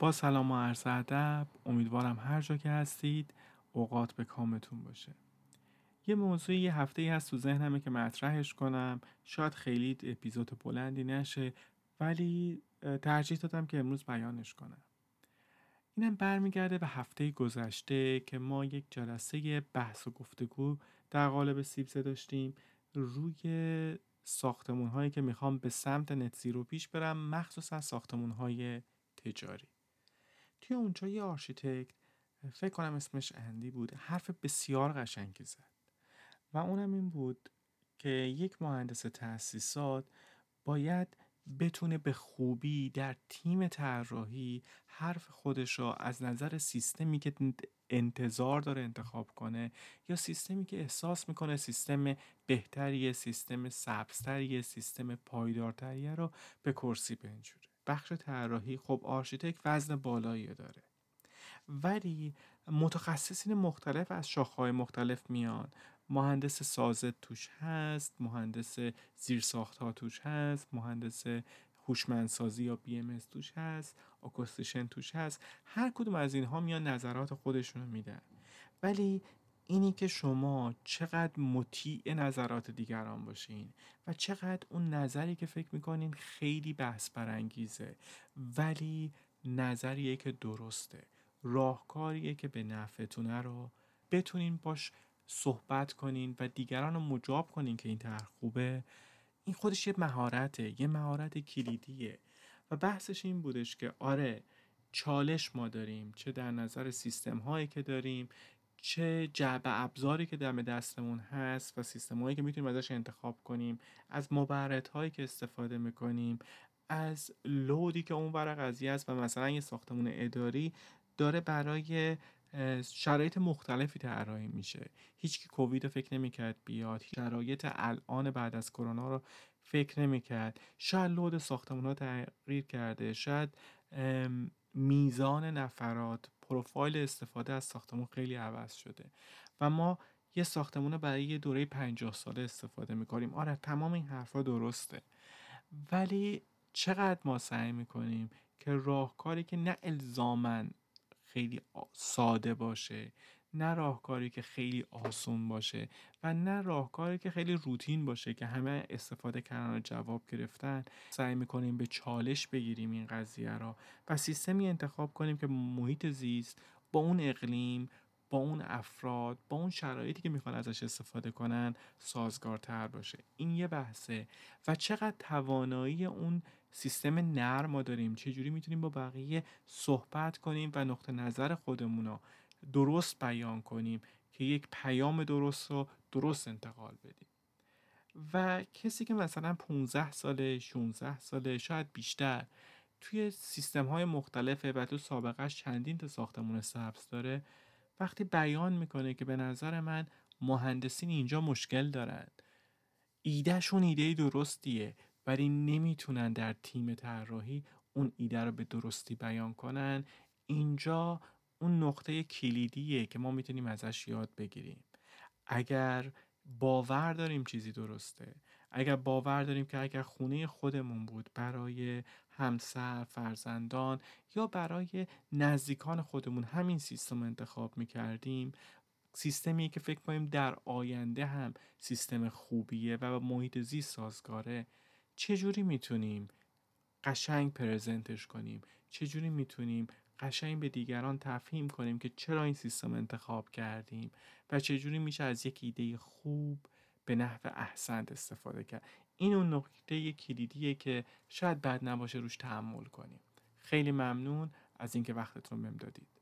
با سلام و عرض ادب امیدوارم هر جا که هستید اوقات به کامتون باشه. یه موضوع یه هفته ای هست تو ذهنمه که مطرحش کنم. شاید خیلی اپیزود بلندی نشه ولی ترجیح دادم که امروز بیانش کنم. اینم برمیگرده به هفته گذشته که ما یک جلسه بحث و گفتگو در قالب سیبزه داشتیم. روی ساختمون هایی که می‌خوام به سمت نت رو پیش برم مخصوصا ساختمون های تجاری. توی اونجا یه architect فکر کنم اسمش اندی بود حرف بسیار قشنگی زد. و اونم این بود که یک مهندس تأسیسات باید بتونه به خوبی در تیم طراحی حرف خودش را از نظر سیستمی که انتظار داره انتخاب کنه یا سیستمی که احساس می‌کنه سیستم بهتریه سیستم سبزتریه سیستم پایدارتریه رو به کرسی بنشونه بخش طراحی خب architect وزن بالایی داره. ولی متخصصین مختلف از شاخهای مختلف میان مهندس سازه توش هست مهندس زیرساخت ها توش هست مهندس هوشمندسازی یا ام توش هست acoustician توش هست. هر کدوم از اینها میان نظرات خودشونو میدن. ولی اینی که شما چقدر مطیع نظرات دیگران باشین و چقدر اون نظری که فکر می‌کنین خیلی بحث برانگیزه ولی نظریه که درسته. راهکاریه که به نفعتونه رو بتونین باش صحبت کنین و دیگران رو مجاب کنین که این طرح خوبه. این خودش یه مهارته یه مهارت کلیدیه. و بحثش این بودش که آره چالش ما داریم چه در نظر سیستم هایی که داریم چه جعبه ابزاری که دم دستمون هست و سیستم هایی که می‌تونیم ازش انتخاب کنیم از مبرد هایی که استفاده می‌کنیم از لودی که اون ور قضیه است و مثلا یه ساختمون اداری داره برای شرایط مختلفی طراحی میشه. هیچ کی کووید فکر نمی‌کرد بیاد شرایط الان بعد از کرونا رو فکر نمی‌کرد. شاید لود ساختمون ها تغییر کرده شاید میزان نفرات پروفایل استفاده از ساختمون خیلی عوض شده و ما یه ساختمون برای یه دوره 50 ساله استفاده می‌کنیم. آره تمام این حرفا درسته. ولی چقدر ما سعی می‌کنیم که راهکاری که نه الزامن خیلی ساده باشه نه راهکاری که خیلی آسون باشه و نه راهکاری که خیلی روتین باشه که همه استفاده کردن و جواب گرفتن. سعی می‌کنیم به چالش بگیریم این قضیه را و سیستمی انتخاب کنیم که محیط زیست با اون اقلیم با اون افراد با اون شرایطی که می‌خوان ازش استفاده کنن سازگارتر باشه. این یه بحثه. و چقدر توانایی اون سیستم نرم ما داریم چجوری می‌تونیم با بقیه صحبت کنیم و نقطه نظر خودمون رو درست بیان کنیم که یک پیام درست رو درست انتقال بدیم. و کسی که مثلا 15 ساله 16 ساله شاید بیشتر توی سیستم های مختلفه و تو سابقهش چندین تا ساختمون سبز داره وقتی بیان می‌کنه که به نظر من مهندسین اینجا مشکل دارن. ایدهشون ایده درستیه ولی نمی‌تونن در تیم طراحی اون ایده رو به درستی بیان کنن. اینجا اون نقطه کلیدیه که ما می‌تونیم ازش یاد بگیریم. اگر باور داریم چیزی درسته اگر باور داریم که اگر خونه خودمون بود برای همسر فرزندان یا برای نزدیکان خودمون همین سیستم انتخاب می‌کردیم سیستمی که فکر کنیم در آینده هم سیستم خوبیه و محیط زیست سازگاره. چجوری می‌تونیم قشنگ پرزنتش کنیم؟ چجوری می‌تونیم قشنگ به دیگران تفهیم کنیم که چرا این سیستم انتخاب کردیم و چجوری میشه از یک ایده خوب به نحو احسنت استفاده کرد. این اون نکته کلیدیه که شاید بد نباشه روش تحمل کنیم. خیلی ممنون از اینکه وقتتون بهم دادید.